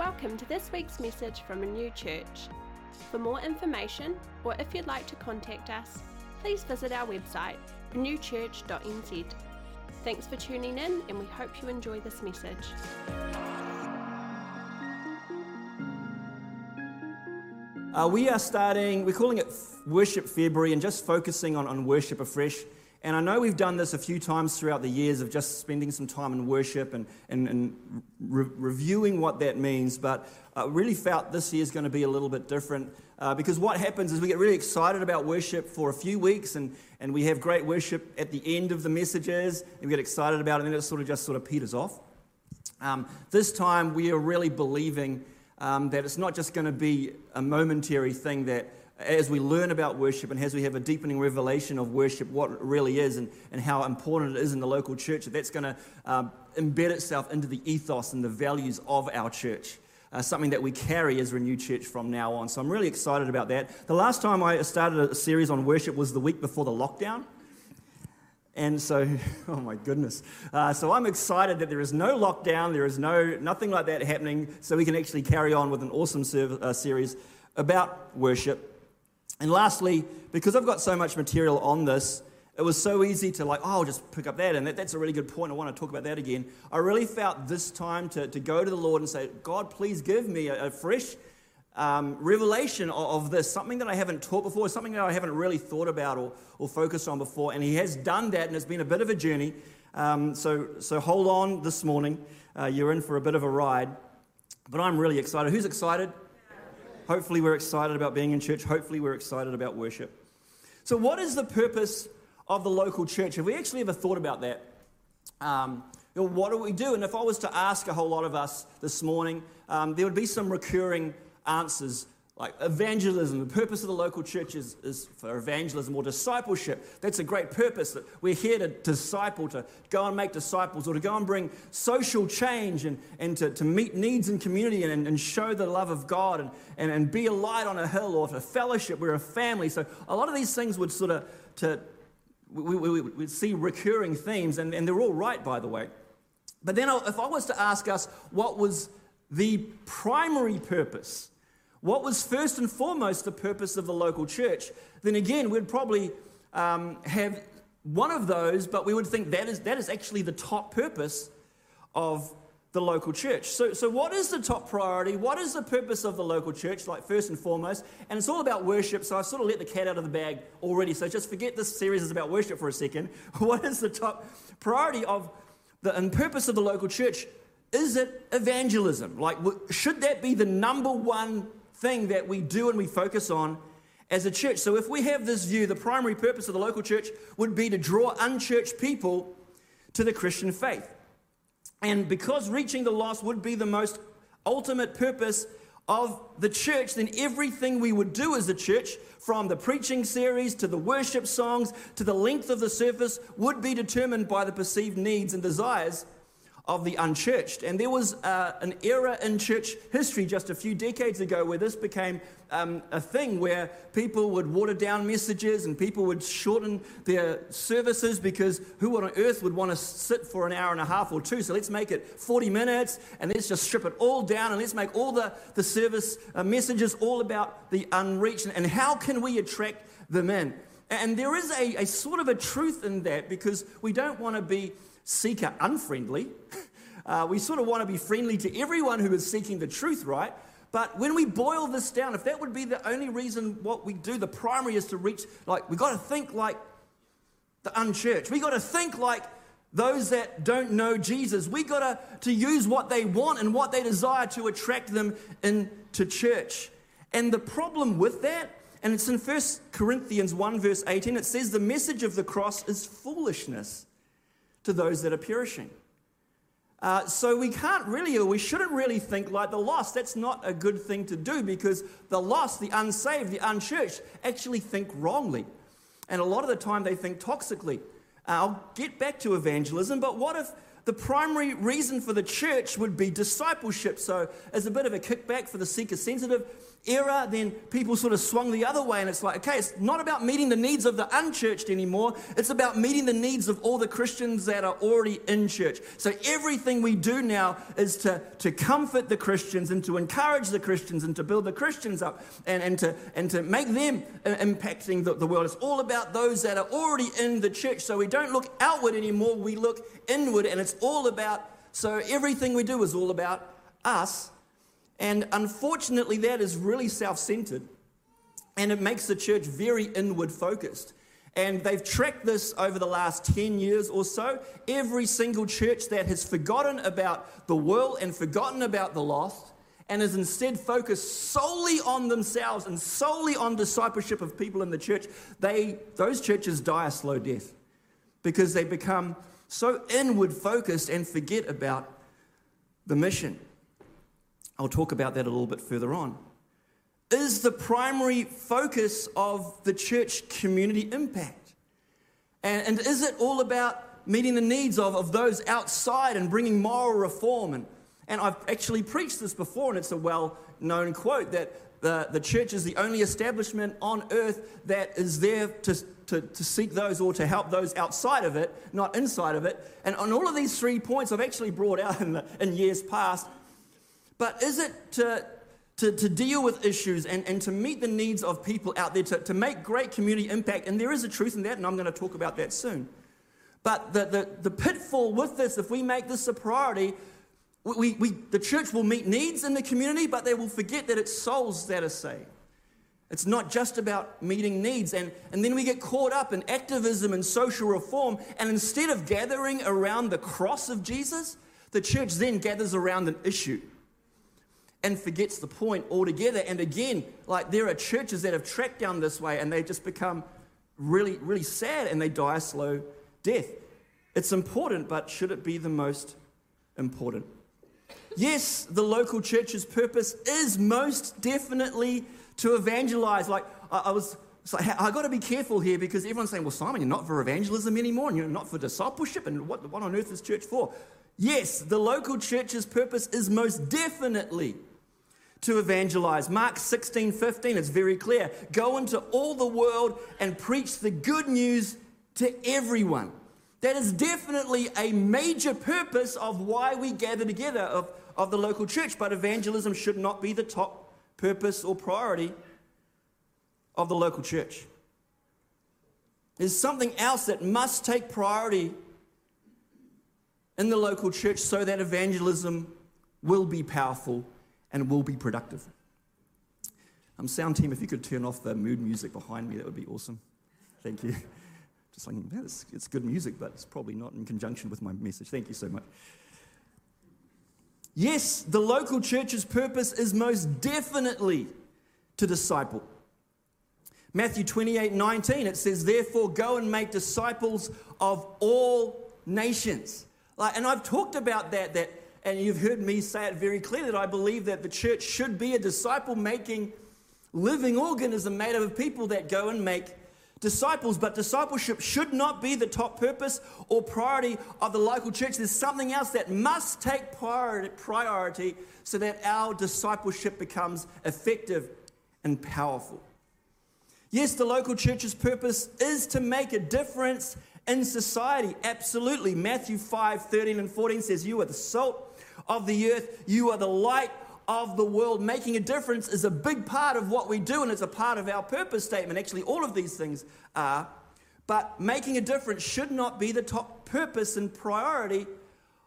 Welcome to this week's message from Renew Church. For more information, or if you'd like to contact us, please visit our website, renewchurch.nz. Thanks for tuning in, and we hope you enjoy this message. Uh, we are starting, we're calling it Worship February and just focusing on, on worship afresh. And I know we've done this a few times throughout the years of just spending some time in worship and, and, and re- reviewing what that means, but I really felt this year is going to be a little bit different uh, because what happens is we get really excited about worship for a few weeks and, and we have great worship at the end of the messages and we get excited about it and then it sort of just sort of peters off. Um, this time we are really believing um, that it's not just going to be a momentary thing that as we learn about worship and as we have a deepening revelation of worship, what it really is and, and how important it is in the local church, that's going to um, embed itself into the ethos and the values of our church. Uh, something that we carry as Renew Church from now on. So I'm really excited about that. The last time I started a series on worship was the week before the lockdown. And so, oh my goodness. Uh, so I'm excited that there is no lockdown, there is no nothing like that happening, so we can actually carry on with an awesome uh, series about worship. And lastly, because I've got so much material on this, it was so easy to like, oh, I'll just pick up that, and that, that's a really good point. I want to talk about that again. I really felt this time to, to go to the Lord and say, God, please give me a, a fresh um, revelation of, of, this, something that I haven't taught before, something that I haven't really thought about or, or focused on before. And He has done that, and it's been a bit of a journey. Um, so, so hold on this morning. Uh, you're in for a bit of a ride. But I'm really excited. Who's excited? Hopefully, we're excited about being in church. Hopefully, we're excited about worship. So, what is the purpose of the local church? Have we actually ever thought about that? Um, what do we do? And if I was to ask a whole lot of us this morning, um, there would be some recurring answers like evangelism, the purpose of the local church is, is, for evangelism or discipleship. That's a great purpose. That we're here to disciple, to go and make disciples, or to go and bring social change and, and to, to meet needs in community and, and show the love of God and, and, and be a light on a hill or to fellowship. We're a family. So a lot of these things would sort of, to, we, we, we see recurring themes, and, and they're all right, by the way. But then if I was to ask us what was the primary purpose what was first and foremost the purpose of the local church, then again, we'd probably um, have one of those, but we would think that is, that is actually the top purpose of the local church. So, so, what is the top priority? What is the purpose of the local church, like first and foremost? And it's all about worship, so I've sort of let the cat out of the bag already. So just forget this series is about worship for a second. What is the top priority of the and purpose of the local church? Is it evangelism? Like, should that be the number one thing that we do and we focus on as a church. So, if we have this view, the primary purpose of the local church would be to draw unchurched people to the Christian faith. And because reaching the lost would be the most ultimate purpose of the church, then everything we would do as a church, from the preaching series to the worship songs to the length of the service, would be determined by the perceived needs and desires of the unchurched. And there was uh, an era in church history just a few decades ago where this became um, a thing where people would water down messages and people would shorten their services because who on earth would want to sit for an hour and a half or two? So let's make it 40 minutes and let's just strip it all down and let's make all the, the service uh, messages all about the unreached and how can we attract them in? And there is a, a sort of a truth in that because we don't want to be seeker unfriendly. Uh, we sort of want to be friendly to everyone who is seeking the truth, right? But when we boil this down, if that would be the only reason what we do, the primary is to reach, like, we got to think like the unchurched. We got to think like those that don't know Jesus. We got to, to use what they want and what they desire to attract them into church. And the problem with that, and it's in 1 Corinthians 1, verse 18, it says, The message of the cross is foolishness to those that are perishing. Uh, so we can't really, or we shouldn't really think like the lost. That's not a good thing to do because the lost, the unsaved, the unchurched actually think wrongly. And a lot of the time they think toxically. Uh, I'll get back to evangelism, but what if the primary reason for the church would be discipleship? So, as a bit of a kickback for the seeker sensitive, era, then people sort of swung the other way, and it's like, okay, it's not about meeting the needs of the unchurched anymore. It's about meeting the needs of all the Christians that are already in church. So everything we do now is to, to comfort the Christians and to encourage the Christians and to build the Christians up and, and, to, and to make them uh, impacting the, the world. It's all about those that are already in the church. So we don't look outward anymore, we look inward, and it's all about, so everything we do is all about us and unfortunately, that is really self centered and it makes the church very inward focused. And they've tracked this over the last 10 years or so. Every single church that has forgotten about the world and forgotten about the lost and is instead focused solely on themselves and solely on discipleship of people in the church, they, those churches die a slow death because they become so inward focused and forget about the mission. I'll talk about that a little bit further on. Is the primary focus of the church community impact? And, and is it all about meeting the needs of, of those outside and bringing moral reform? And, and I've actually preached this before, and it's a well known quote that the, the church is the only establishment on earth that is there to, to, to, seek those or to help those outside of it, not inside of it. And on all of these three points, I've actually brought out in, the, in years past but is it to, to, to deal with issues and, and to meet the needs of people out there, to, to make great community impact? And there is a truth in that, and I'm going to talk about that soon. But the, the, the pitfall with this, if we make this a priority, we, we, the church will meet needs in the community, but they will forget that it's souls that are saved. It's not just about meeting needs. And, and then we get caught up in activism and social reform. And instead of gathering around the cross of Jesus, the church then gathers around an issue and forgets the point altogether. And again, like there are churches that have tracked down this way and they just become really, really sad and they die a slow death. It's important, but should it be the most important? Yes, the local church's purpose is most definitely to evangelize. Like I, I was, so I got to be careful here because everyone's saying, "Well, Symon, you're not for evangelism anymore, and you're not for discipleship, and what, what on earth is church for?" Yes, the local church's purpose is most definitely to evangelize. Mark 16 15, it's very clear. Go into all the world and preach the good news to everyone. That is definitely a major purpose of why we gather together of, of the local church, but evangelism should not be the top purpose or priority of the local church. There's something else that must take priority in the local church so that evangelism will be powerful and will be productive. Um, sound team, if you could turn off the mood music behind me, that would be awesome. Thank you. Just like, it's, it's good music, but it's probably not in conjunction with my message. Thank you so much. Yes, the local church's purpose is most definitely to disciple. Matthew 28 19, it says, Therefore, go and make disciples of all nations. Like, and I've talked about that, that and you've heard me say it very clearly that I believe that the church should be a disciple making living organism made up of people that go and make disciples. But discipleship should not be the top purpose or priority of the local church. There's something else that must take priority so that our discipleship becomes effective and powerful. Yes, the local church's purpose is to make a difference in society. Absolutely. Matthew 5 13 and 14 says, You are the salt of the earth. You are the light of the world. Making a difference is a big part of what we do, and it's a part of our purpose statement. Actually, all of these things are. But making a difference should not be the top purpose and priority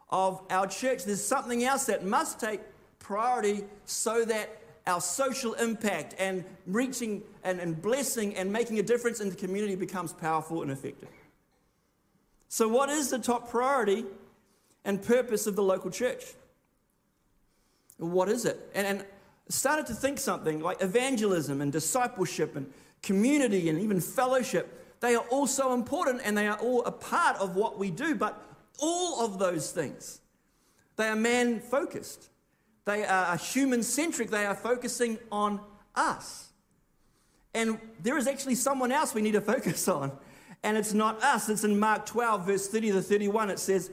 of our church. There's something else that must take priority so that our social impact and reaching and, and blessing and making a difference in the community becomes powerful and effective. So, what is the top priority and purpose of the local church? What is it? And, and started to think something like evangelism and discipleship and community and even fellowship. They are all so important and they are all a part of what we do, but all of those things, they are man focused. They are human centric. They are focusing on us. And there is actually someone else we need to focus on. And it's not us. It's in Mark 12, verse 30 to 31. It says,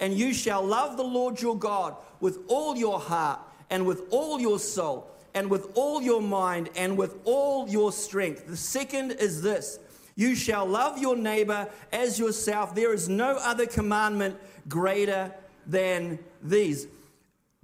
and you shall love the Lord your God with all your heart and with all your soul and with all your mind and with all your strength. The second is this you shall love your neighbor as yourself. There is no other commandment greater than these.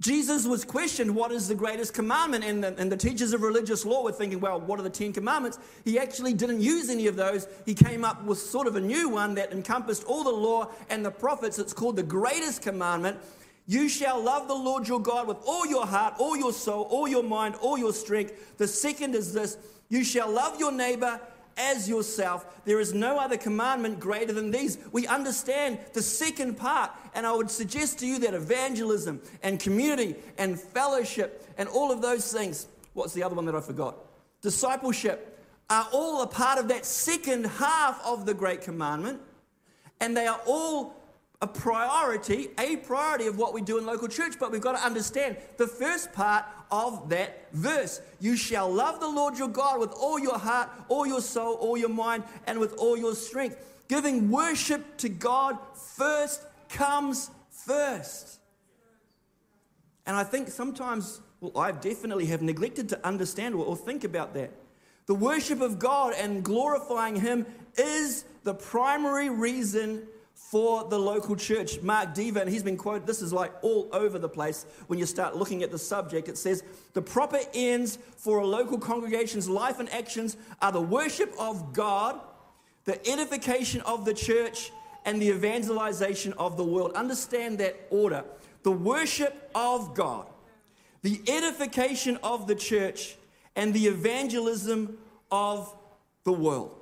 Jesus was questioned, What is the greatest commandment? And the, and the, teachers of religious law were thinking, Well, what are the Ten Commandments? He actually didn't use any of those. He came up with sort of a new one that encompassed all the law and the prophets. It's called the greatest commandment. You shall love the Lord your God with all your heart, all your soul, all your mind, all your strength. The second is this you shall love your neighbor as yourself. There is no other commandment greater than these. We understand the second part, and I would suggest to you that evangelism and community and fellowship and all of those things, what's the other one that I forgot? Discipleship, are all a part of that second half of the great commandment, and they are all a priority, a priority of what we do in local church, but we've got to understand the first part of that verse. You shall love the Lord your God with all your heart, all your soul, all your mind, and with all your strength. Giving worship to God first comes first. And I think sometimes, well, I definitely have neglected to understand or think about that. The worship of God and glorifying Him is the primary reason for the local church. Mark Dever, and he's been quoted, this is like all over the place when you start looking at the subject. It says, The proper ends for a local congregation's life and actions are the worship of God, the edification of the church, and the evangelization of the world. Understand that order. The worship of God, the edification of the church, and the evangelism of the world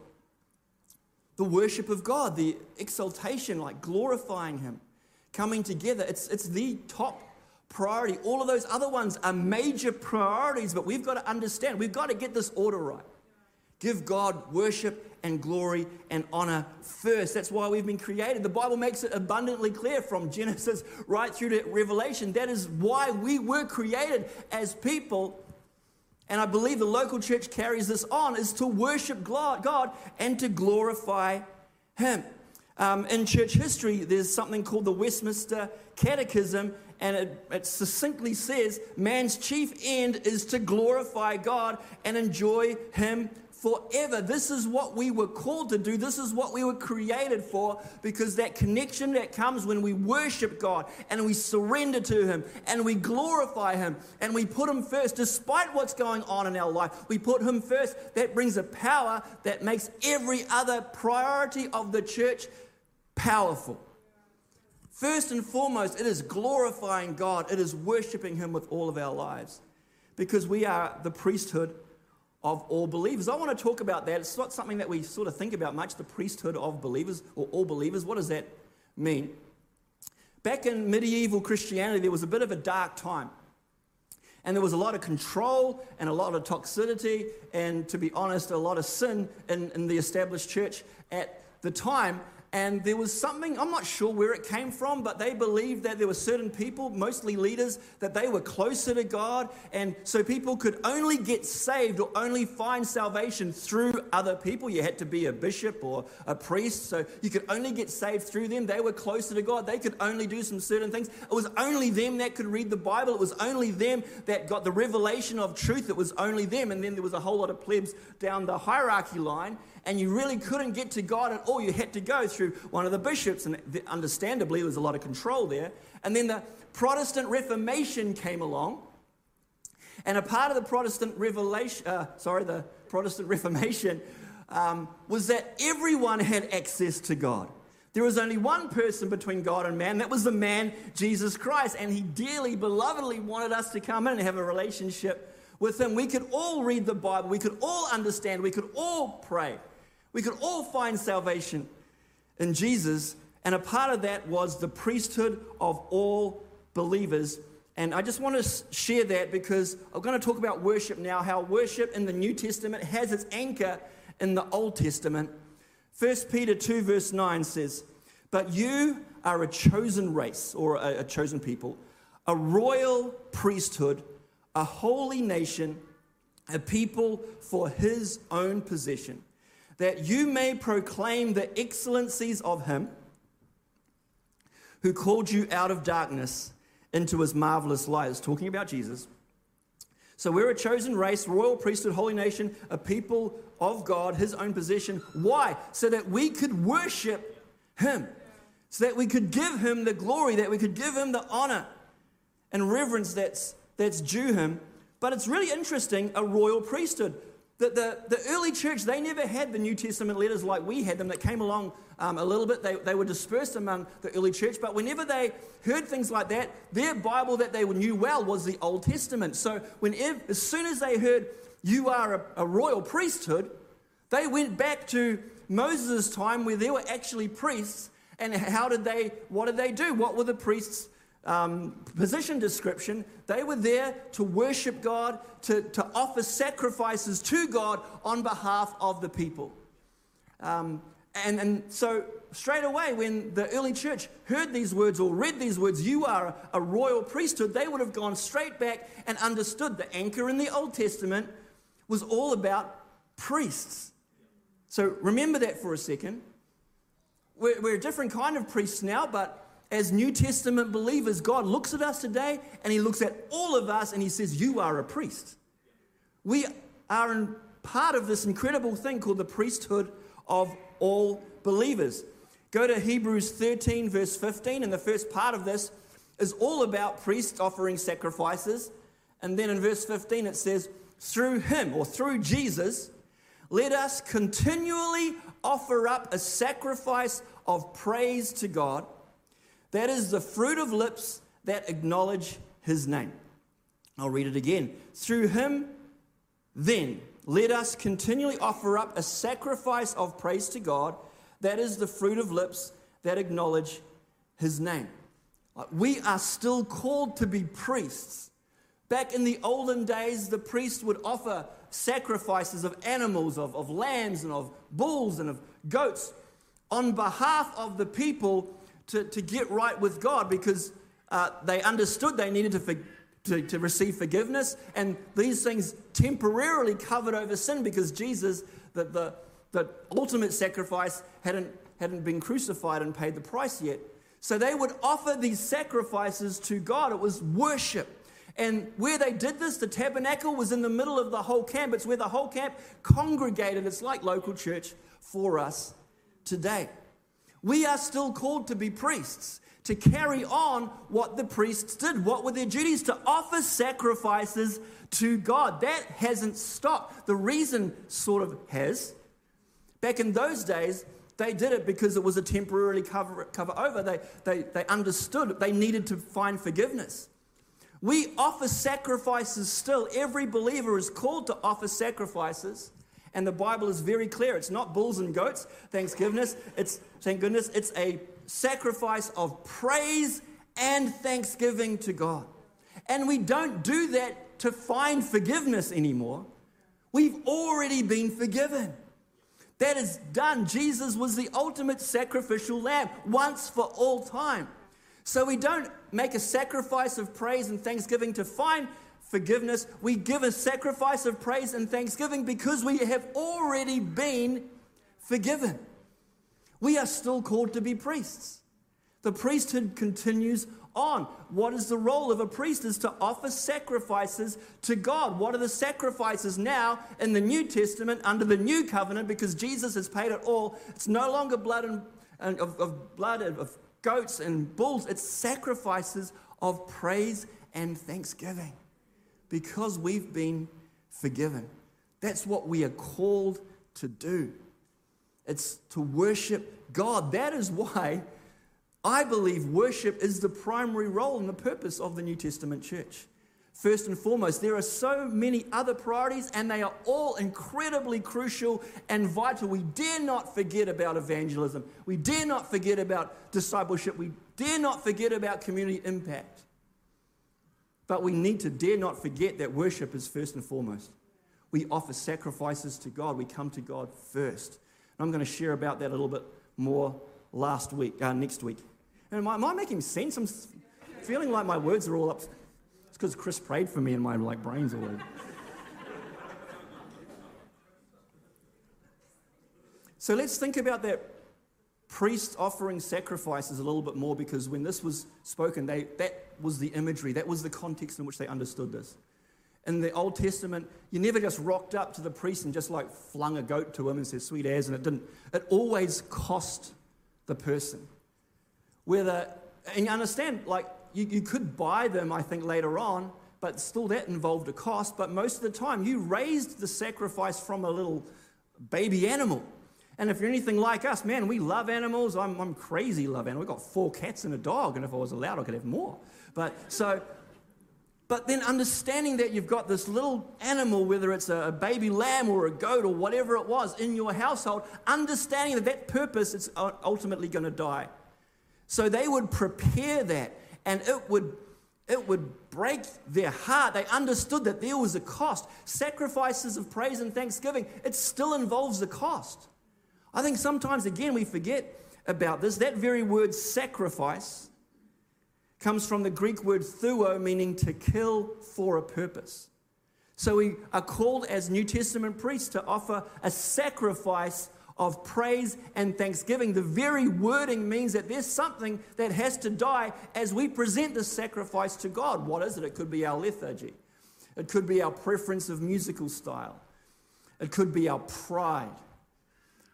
the worship of God, the exaltation, like glorifying Him, coming together. It's, it's the top priority. All of those other ones are major priorities, but we've got to understand, we've got to get this order right. Give God worship and glory and honor first. That's why we've been created. The Bible makes it abundantly clear from Genesis right through to Revelation. That is why we were created as people and I believe the local church carries this on, is to worship God and to glorify Him. Um, in church history, there's something called the Westminster Catechism, and it, it succinctly says man's chief end is to glorify God and enjoy Him forever. This is what we were called to do. This is what we were created for because that connection that comes when we worship God and we surrender to Him and we glorify Him and we put Him first, despite what's going on in our life, we put Him first. That brings a power that makes every other priority of the church powerful. First and foremost, it is glorifying God, it is worshiping Him with all of our lives because we are the priesthood of all believers. I want to talk about that. It's not something that we sort of think about much, the priesthood of believers or all believers. What does that mean? Back in medieval Christianity, there was a bit of a dark time. And there was a lot of control and a lot of toxicity, and to be honest, a lot of sin in, in the established church at the time. And there was something, I'm not sure where it came from, but they believed that there were certain people, mostly leaders, that they were closer to God. And so people could only get saved or only find salvation through other people. You had to be a bishop or a priest. So you could only get saved through them. They were closer to God. They could only do some certain things. It was only them that could read the Bible. It was only them that got the revelation of truth. It was only them. And then there was a whole lot of plebs down the hierarchy line and you really couldn't get to God at all. You had to go through one of the bishops, and understandably, there was a lot of control there. And then the Protestant Reformation came along, and a part of the Protestant Revelation, uh, sorry, the Protestant Reformation um, was that everyone had access to God. There was only one person between God and man. That was the man, Jesus Christ. And he dearly, belovedly wanted us to come in and have a relationship with him. We could all read the Bible. We could all understand. We could all pray. We could all find salvation in Jesus, and a part of that was the priesthood of all believers. And I just want to share that because I'm going to talk about worship now, how worship in the New Testament has its anchor in the Old Testament. 1 Peter 2, verse 9 says, But you are a chosen race, or a, a chosen people, a royal priesthood, a holy nation, a people for his own possession that you may proclaim the excellencies of him who called you out of darkness into his marvelous light. It's talking about Jesus. So we're a chosen race, royal priesthood, holy nation, a people of God, his own possession. Why? So that we could worship him, so that we could give him the glory, that we could give him the honor and reverence that's, that's due him. But it's really interesting a royal priesthood. The, the, the early church, they never had the New Testament letters like we had them that came along um, a little bit. They, they were dispersed among the early church. But whenever they heard things like that, their Bible that they knew well was the Old Testament. So whenever, as soon as they heard, you are a, a royal priesthood, they went back to Moses' time where there were actually priests. And how did they, what did they do? What were the priests' um, position description, they were there to worship God, to, to offer sacrifices to God on behalf of the people. Um, and, and so, straight away, when the early church heard these words or read these words, you are a royal priesthood, they would have gone straight back and understood the anchor in the Old Testament was all about priests. So, remember that for a second. We're, we're a different kind of priests now, but as New Testament believers, God looks at us today and He looks at all of us and He says, You are a priest. We are in part of this incredible thing called the priesthood of all believers. Go to Hebrews 13, verse 15, and the first part of this is all about priests offering sacrifices. And then in verse 15, it says, Through Him or through Jesus, let us continually offer up a sacrifice of praise to God that is the fruit of lips that acknowledge his name. I'll read it again. Through him, then, let us continually offer up a sacrifice of praise to God. That is the fruit of lips that acknowledge his name. Uh, we are still called to be priests. Back in the olden days, the priest would offer sacrifices of animals, of, of lambs, and of bulls, and of goats on behalf of the people to, to get right with God because uh, they understood they needed to, for, to, to receive forgiveness. And these things temporarily covered over sin because Jesus, the, the, the ultimate sacrifice, hadn't, hadn't been crucified and paid the price yet. So they would offer these sacrifices to God. It was worship. And where they did this, the tabernacle was in the middle of the whole camp. It's where the whole camp congregated. It's like local church for us today. We are still called to be priests, to carry on what the priests did. What were their duties? To offer sacrifices to God. That hasn't stopped. The reason sort of has. Back in those days, they did it because it was a temporarily cover, cover over. They, they, they understood they needed to find forgiveness. We offer sacrifices still. Every believer is called to offer sacrifices. And the Bible is very clear. It's not bulls and goats, thank goodness. It's thank goodness, it's a sacrifice of praise and thanksgiving to God. And we don't do that to find forgiveness anymore. We've already been forgiven. That is done. Jesus was the ultimate sacrificial lamb once for all time. So we don't make a sacrifice of praise and thanksgiving to find forgiveness. We give a sacrifice of praise and thanksgiving because we have already been forgiven. We are still called to be priests. The priesthood continues on. What is the role of a priest? Is to offer sacrifices to God. What are the sacrifices now in the New Testament under the new covenant? Because Jesus has paid it all. It's no longer blood and, and of, of blood of goats and bulls. It's sacrifices of praise and thanksgiving because we've been forgiven. That's what we are called to do. It's to worship God. That is why I believe worship is the primary role and the purpose of the New Testament church. First and foremost, there are so many other priorities, and they are all incredibly crucial and vital. We dare not forget about evangelism. We dare not forget about discipleship. We dare not forget about community impact. But we need to dare not forget that worship is first and foremost. We offer sacrifices to God, we come to God first. And I'm going to share about that a little bit more last week, uh, next week. And am I, am I making sense? I'm feeling like my words are all up. It's because Chris prayed for me and my like brains all over. so let's think about that priests offering sacrifices a little bit more because when this was spoken, they, that was the imagery, that was the context in which they understood this. in the Old Testament, you never just rocked up to the priest and just like flung a goat to him and said, sweet as, and it didn't. It always cost the person. Whether, and you understand, like, you, you could buy them, I think, later on, but still that involved a cost. But most of the time, you raised the sacrifice from a little baby animal. And if you're anything like us, man, we love animals. I'm, I'm crazy love animals. We've got four cats and a dog, and if I was allowed, I could have more. But so but then understanding that you've got this little animal, whether it's a baby lamb or a goat or whatever it was in your household, understanding that that purpose is ultimately going to die. So they would prepare that and it would, it would break their heart. They understood that there was a cost. Sacrifices of praise and thanksgiving, it still involves a cost. I think sometimes, again, we forget about this. That very word sacrifice comes from the Greek word thuo, meaning to kill for a purpose. So we are called as New Testament priests to offer a sacrifice of praise and thanksgiving. The very wording means that there's something that has to die as we present the sacrifice to God. What is it? It could be our lethargy, it could be our preference of musical style, it could be our pride,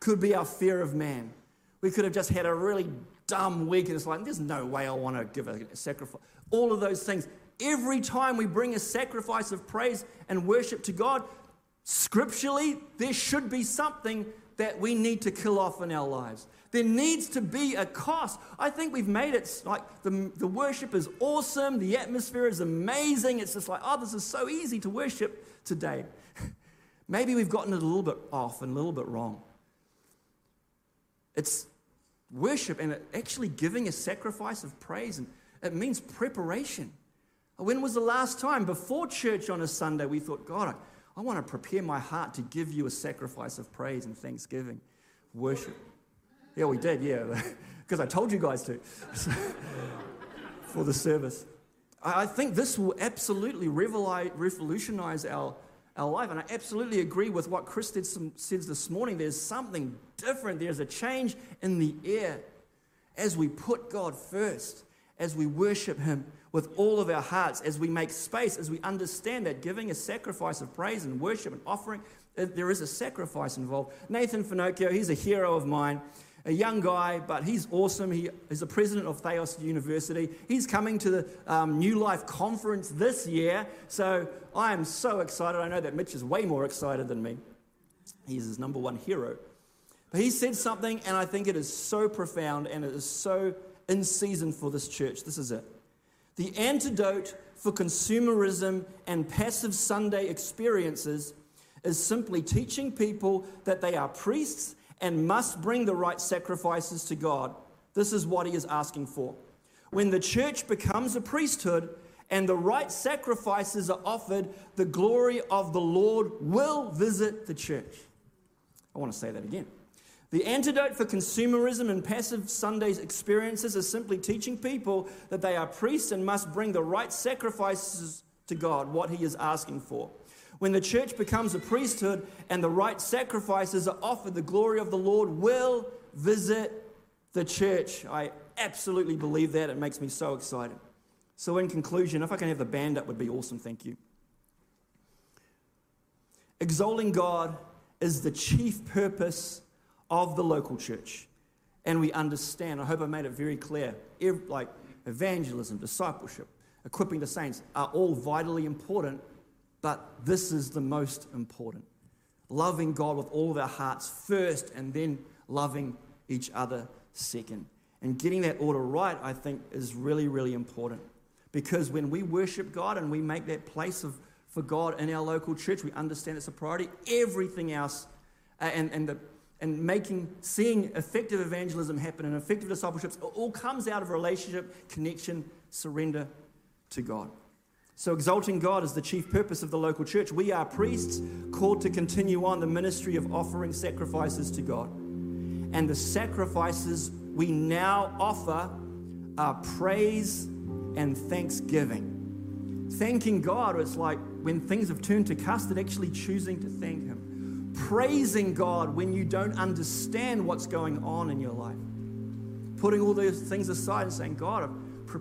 could be our fear of man. We could have just had a really dumb week and it's like, there's no way I want to give a sacrifice. All of those things. Every time we bring a sacrifice of praise and worship to God, scripturally, there should be something that we need to kill off in our lives. There needs to be a cost. I think we've made it like the, the worship is awesome, the atmosphere is amazing. It's just like, oh, this is so easy to worship today. Maybe we've gotten it a little bit off and a little bit wrong. It's worship and actually giving a sacrifice of praise. And it means preparation. When was the last time before church on a Sunday we thought, God, I, I want to prepare my heart to give you a sacrifice of praise and thanksgiving, worship? Yeah, we did, yeah, because I told you guys to for the service. I think this will absolutely revolutionize our our life. And I absolutely agree with what Chris did some, says this morning. There's something different, there's a change in the air as we put God first, as we worship Him with all of our hearts, as we make space, as we understand that giving a sacrifice of praise and worship and offering, uh, there is a sacrifice involved. Nathan Finochio, he's a hero of mine a young guy, but he's awesome. He is the president of Theos University. He's coming to the um, New Life conference this year. So I am so excited. I know that Mitch is way more excited than me. He's his number one hero. But he said something, and I think it is so profound and it is so in season for this church. This is it. The antidote for consumerism and passive Sunday experiences is simply teaching people that they are priests and must bring the right sacrifices to God. This is what he is asking for. When the church becomes a priesthood and the right sacrifices are offered, the glory of the Lord will visit the church. I want to say that again. The antidote for consumerism and passive Sundays experiences is simply teaching people that they are priests and must bring the right sacrifices to God, what He is asking for. When the church becomes a priesthood and the right sacrifices are offered, the glory of the Lord will visit the church. I absolutely believe that. It makes me so excited. So, in conclusion, if I can have the band up, would be awesome. Thank you. Exalting God is the chief purpose of the local church. And we understand, I hope I made it very clear, like evangelism, discipleship, equipping the saints are all vitally important but this is the most important loving God with all of our hearts first, and then loving each other second. And getting that order right, I think, is really, really important. Because when we worship God and we make that place of, for God in our local church, we understand it's a priority. Everything else, uh, and, and, the, and making, seeing effective evangelism happen and effective discipleships, all comes out of relationship, connection, surrender to God. So, exalting God is the chief purpose of the local church. We are priests called to continue on the ministry of offering sacrifices to God. And the sacrifices we now offer are praise and thanksgiving. Thanking God is like when things have turned to custard, actually choosing to thank Him. Praising God when you don't understand what's going on in your life. Putting all those things aside and saying, God,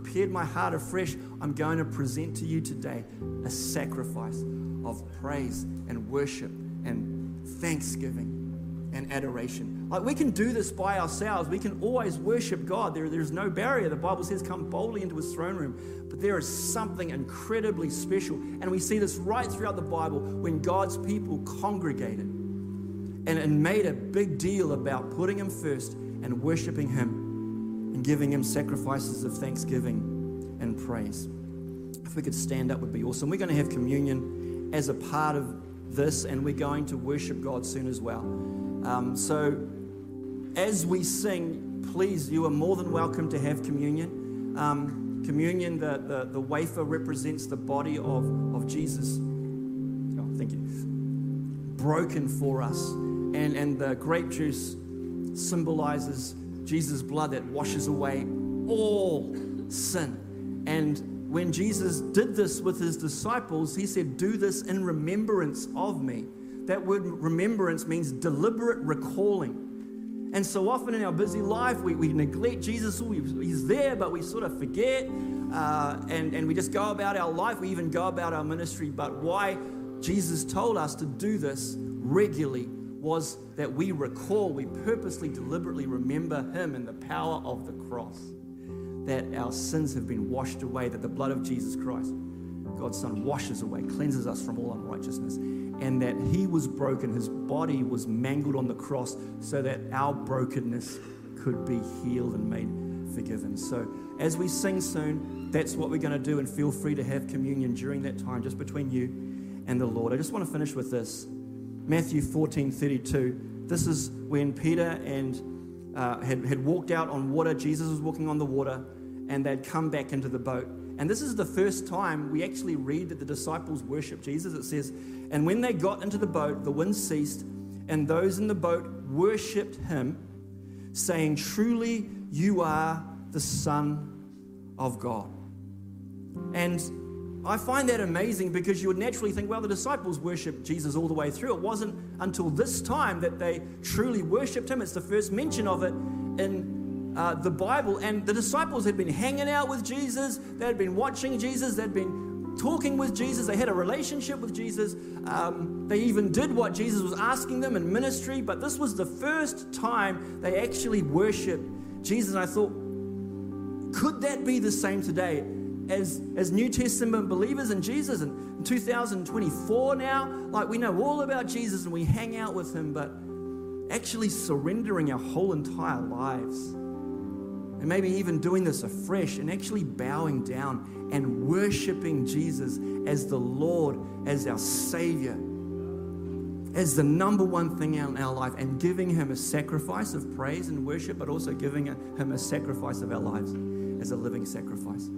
prepared my heart afresh. I'm going to present to you today a sacrifice of praise and worship and thanksgiving and adoration. Like we can do this by ourselves. We can always worship God. There, there's no barrier. The Bible says, come boldly into his throne room. But there is something incredibly special. And we see this right throughout the Bible when God's people congregated and, and made a big deal about putting him first and worshiping him giving him sacrifices of thanksgiving and praise. If we could stand up, would be awesome. We're going to have communion as a part of this, and we're going to worship God soon as well. Um, so, as we sing, please, you are more than welcome to have communion. Um, communion, the, the, the wafer represents the body of, of Jesus. Oh, thank you. Broken for us. And, and the grape juice symbolizes Jesus' blood that washes away all sin. And when Jesus did this with his disciples, he said, Do this in remembrance of me. That word remembrance means deliberate recalling. And so often in our busy life, we, we neglect Jesus. He's there, but we sort of forget. Uh, and, and we just go about our life. We even go about our ministry. But why Jesus told us to do this regularly was that we recall, we purposely, deliberately remember Him and the power of the cross. That our sins have been washed away, that the blood of Jesus Christ, God's Son, washes away, cleanses us from all unrighteousness and that he was broken. His body was mangled on the cross so that our brokenness could be healed and made forgiven. So, as we sing soon, that's what we're going to do, and feel free to have communion during that time, just between you and the Lord. I just want to finish with this Matthew 14 32. This is when Peter and uh, had, had walked out on water, Jesus was walking on the water, and they'd come back into the boat. And this is the first time we actually read that the disciples worship Jesus. It says, And when they got into the boat, the wind ceased, and those in the boat worshipped him, saying, Truly, you are the Son of God. And I find that amazing because you would naturally think, well, the disciples worshiped Jesus all the way through. It wasn't until this time that they truly worshiped him. It's the first mention of it in uh, the Bible, and the disciples had been hanging out with Jesus, they had been watching Jesus, they'd been talking with Jesus, they had a relationship with Jesus. Um, they even did what Jesus was asking them in ministry, but this was the first time they actually worshiped Jesus. And I thought, could that be the same today? As, as New Testament believers in Jesus in 2024 now, like we know all about Jesus and we hang out with him, but actually surrendering our whole entire lives and maybe even doing this afresh and actually bowing down and worshiping Jesus as the Lord, as our Savior, as the number one thing in our life, and giving Him a sacrifice of praise and worship, but also giving Him a sacrifice of our lives as a living sacrifice.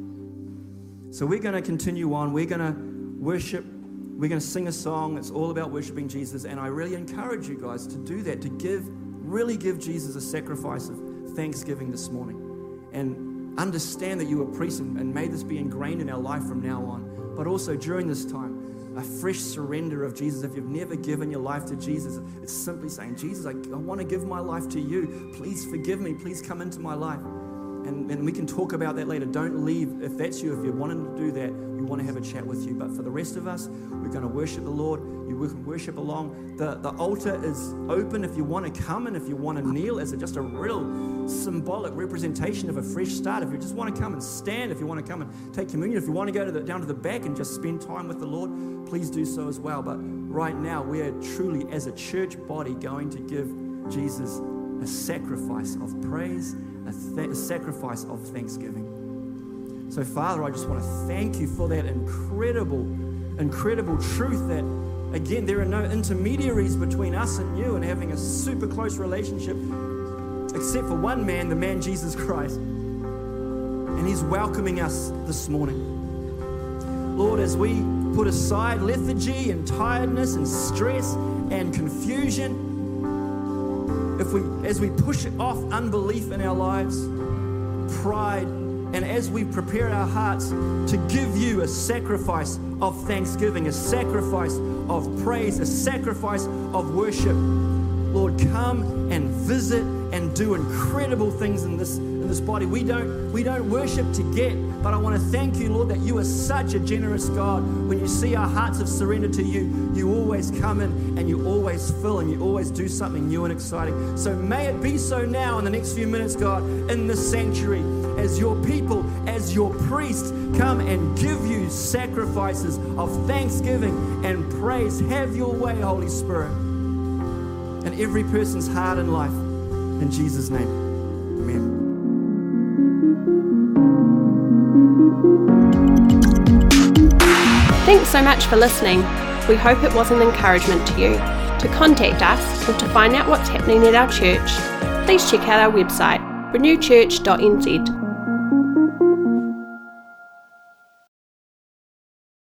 So we're going to continue on. We're going to worship. We're going to sing a song that's all about worshiping Jesus. And I really encourage you guys to do that, to give, really give Jesus a sacrifice of thanksgiving this morning and understand that you are priests and, and may this be ingrained in our life from now on. But also during this time, a fresh surrender of Jesus. If you've never given your life to Jesus, it's simply saying, Jesus, I, I want to give my life to you. Please forgive me. Please come into my life. And, and we can talk about that later. Don't leave. If that's you, if you're wanting to do that, we want to have a chat with you. But for the rest of us, we're going to worship the Lord. You can worship along. The, the altar is open if you want to come and if you want to kneel as a, just a real symbolic representation of a fresh start. If you just want to come and stand, if you want to come and take communion, if you want to go to the, down to the back and just spend time with the Lord, please do so as well. But right now, we are truly, as a church body, going to give Jesus a sacrifice of praise a, th- a sacrifice of thanksgiving. So, Father, I just want to thank you for that incredible, incredible truth that, again, there are no intermediaries between us and you and having a super close relationship, except for one man, the man Jesus Christ. And He's welcoming us this morning. Lord, as we put aside lethargy and tiredness and stress and confusion, if we, as we push off unbelief in our lives, pride, and as we prepare our hearts to give you a sacrifice of thanksgiving, a sacrifice of praise, a sacrifice of worship, Lord, come and visit and do incredible things in this, in this body. We don't, we don't worship to get, but I want to thank you, Lord, that you are such a generous God. When you see our hearts have surrendered to you, you always come in and you always fill and you always do something new and exciting. So may it be so now in the next few minutes, God, in this sanctuary, as your people, as your priests come and give you sacrifices of thanksgiving and praise. Have your way, Holy Spirit, in every person's heart and life. In Jesus' name, amen. Thanks so much for listening. We hope it was an encouragement to you. To contact us or to find out what's happening at our church, please check out our website renewchurch.nz